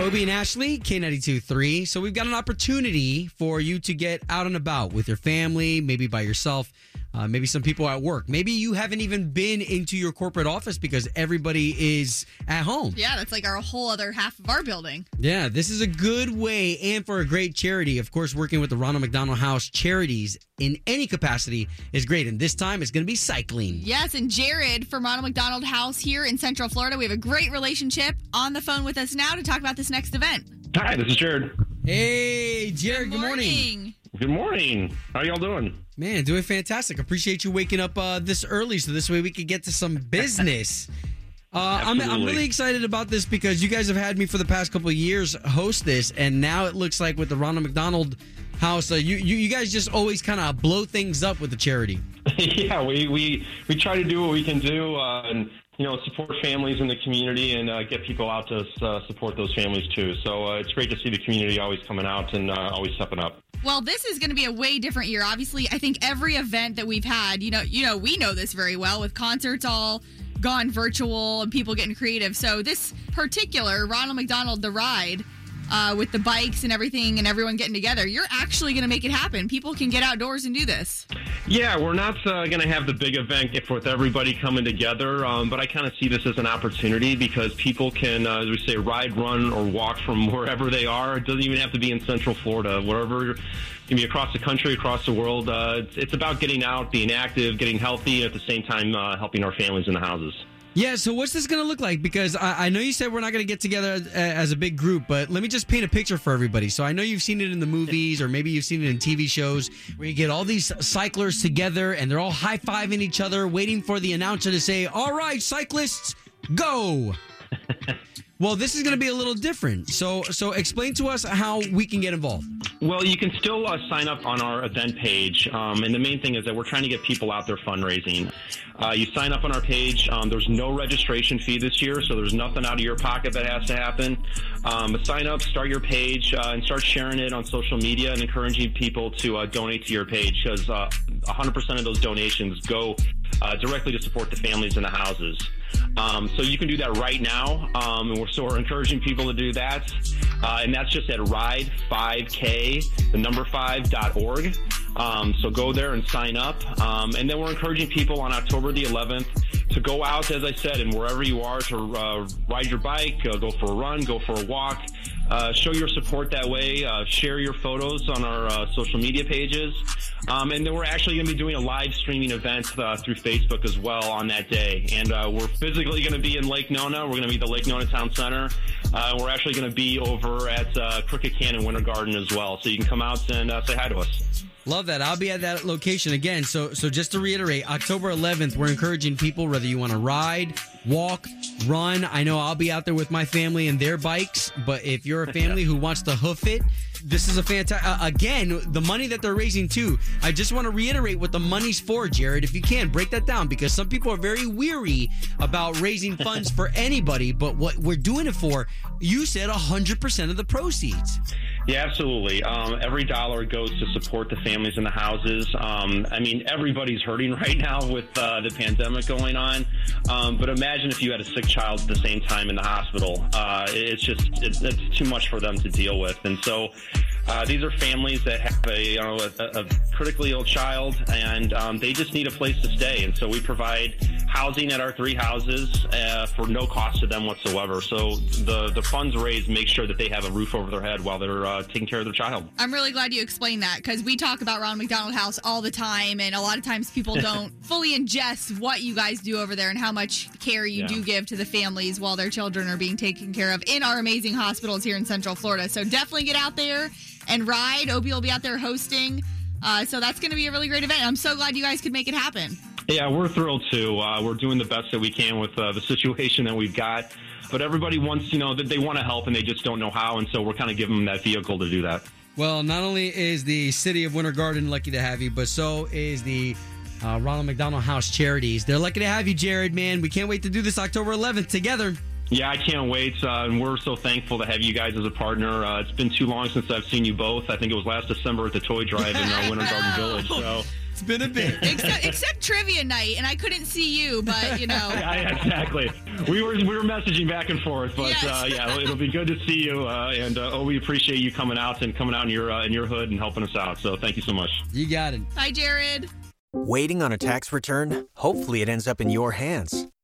Obie and Ashley, K92 3. So we've got an opportunity for you to get out and about with your family, maybe by yourself, uh, maybe some people at work. Maybe you haven't even been into your corporate office because everybody is at home. Yeah, that's like our whole other half of our building. Yeah, this is a good way and for a great charity. Of course, working with the Ronald McDonald House charities in any capacity is great. And this time it's going to be cycling. Yes, and Jarrod from Ronald McDonald House here in Central Florida. We have a great relationship on the phone with us now to talk about this next event. Hi, this is Jarrod. Hey, Jarrod, good, morning. Good morning. How y'all doing? Man, doing fantastic. Appreciate you waking up uh, this early so this way we could get to some business. Uh, I'm, I'm really excited about this because you guys have had me for the past couple of years host this, and now it looks like with the Ronald McDonald House, uh, you, you you guys just always kind of blow things up with the charity. yeah, we, we we try to do what we can do, uh, and you know, support families in the community and uh, get people out to uh, support those families too. So uh, it's great to see the community always coming out and uh, always stepping up. Well, this is going to be a way different year. Obviously, I think every event that we've had, you know, you know, we know this very well with concerts all gone virtual and people getting creative. So this particular Ronald McDonald the ride uh, with the bikes and everything and everyone getting together, you're actually going to make it happen. People can get outdoors and do this. Yeah, we're not uh, going to have the big event if with everybody coming together, um, but I kind of see this as an opportunity because people can, uh, as we say, ride, run, or walk from wherever they are. It doesn't even have to be in Central Florida. Wherever can be across the country, across the world. Uh, it's, it's about getting out, being active, getting healthy, at the same time uh, helping our families in the houses. Yeah, so what's this going to look like? Because I, I know you said we're not going to get together as, as a big group, but let me just paint a picture for everybody. So I know you've seen it in the movies or maybe you've seen it in TV shows where you get all these cyclers together and they're all high fiving each other, waiting for the announcer to say, All right, cyclists, go. well, this is going to be a little different. So, so explain to us how we can get involved. Well, you can still uh, sign up on our event page. Um, and the main thing is that we're trying to get people out there fundraising. Uh, you sign up on our page. Um, there's no registration fee this year, so there's nothing out of your pocket that has to happen. Um, but sign up, start your page, uh, and start sharing it on social media and encouraging people to uh, donate to your page because uh, 100% of those donations go uh, directly to support the families in the houses. Um, so you can do that right now. Um, and we're, so we're encouraging people to do that. Uh, and that's just at ride5k, the number 5.org. Um, so go there and sign up. Um, and then we're encouraging people on October the 11th to go out, as I said, and wherever you are to uh, ride your bike, uh, go for a run, go for a walk. Uh, show your support that way. Uh, share your photos on our uh, social media pages. Um, and then we're actually going to be doing a live streaming event uh, through Facebook as well on that day. And uh, we're physically going to be in Lake Nona. We're going to be at the Lake Nona Town Center. Uh, we're actually going to be over at uh, Crooked Can in Winter Garden as well. So you can come out and uh, say hi to us. Love that. I'll be at that location again. So, so just to reiterate, October 11th, we're encouraging people whether you want to ride, walk, run. I know I'll be out there with my family and their bikes, but if you're a family who wants to hoof it, this is a fantastic. Uh, again, the money that they're raising too. I just want to reiterate what the money's for, Jarrod. If you can break that down, because some people are very weary about raising funds for anybody. But what we're doing it for, you said 100% of the proceeds. Yeah, absolutely. Um, every dollar goes to support the families in the houses. Um, I mean, everybody's hurting right now with uh, the pandemic going on. Um, but imagine if you had a sick child at the same time in the hospital. Uh, it's just it's, it's too much for them to deal with. And so uh, these are families that have a you know a, a critically ill child, and um, they just need a place to stay. And so we provide housing at our three houses uh, for no cost to them whatsoever. So the the funds raised make sure that they have a roof over their head while they're uh, taking care of their child. I'm really glad you explained that because we talk about Ronald McDonald House all the time, and a lot of times people don't fully ingest what you guys do over there and how much care you Yeah. do give to the families while their children are being taken care of in our amazing hospitals here in Central Florida. So definitely get out there and ride. Opie will be out there hosting. Uh, so that's going to be a really great event. I'm so glad you guys could make it happen. Yeah, we're thrilled too. Uh, we're doing the best that we can with uh, the situation that we've got. but everybody wants, you know, that they want to help and they just don't know how. And so we're kind of giving them that vehicle to do that. Well, not only is the city of Winter Garden lucky to have you, but so is the uh, Ronald McDonald House Charities. They're lucky to have you, Jarrod, man. We can't wait to do this October 11th together. Yeah, I can't wait. Uh, and we're so thankful to have you guys as a partner. Uh, it's been too long since I've seen you both. I think it was last December at the Toy Drive in uh, Winter Garden Village. So. It's been a bit. except, except trivia night, and I couldn't see you, but you know. yeah, exactly. We were we were messaging back and forth, but yes. uh, yeah, it'll be good to see you. Uh, and uh, oh, we appreciate you coming out and coming out in your uh, in your hood and helping us out. So thank you so much. You got it. Hi, Jarrod. Waiting on a tax return? Hopefully, it ends up in your hands.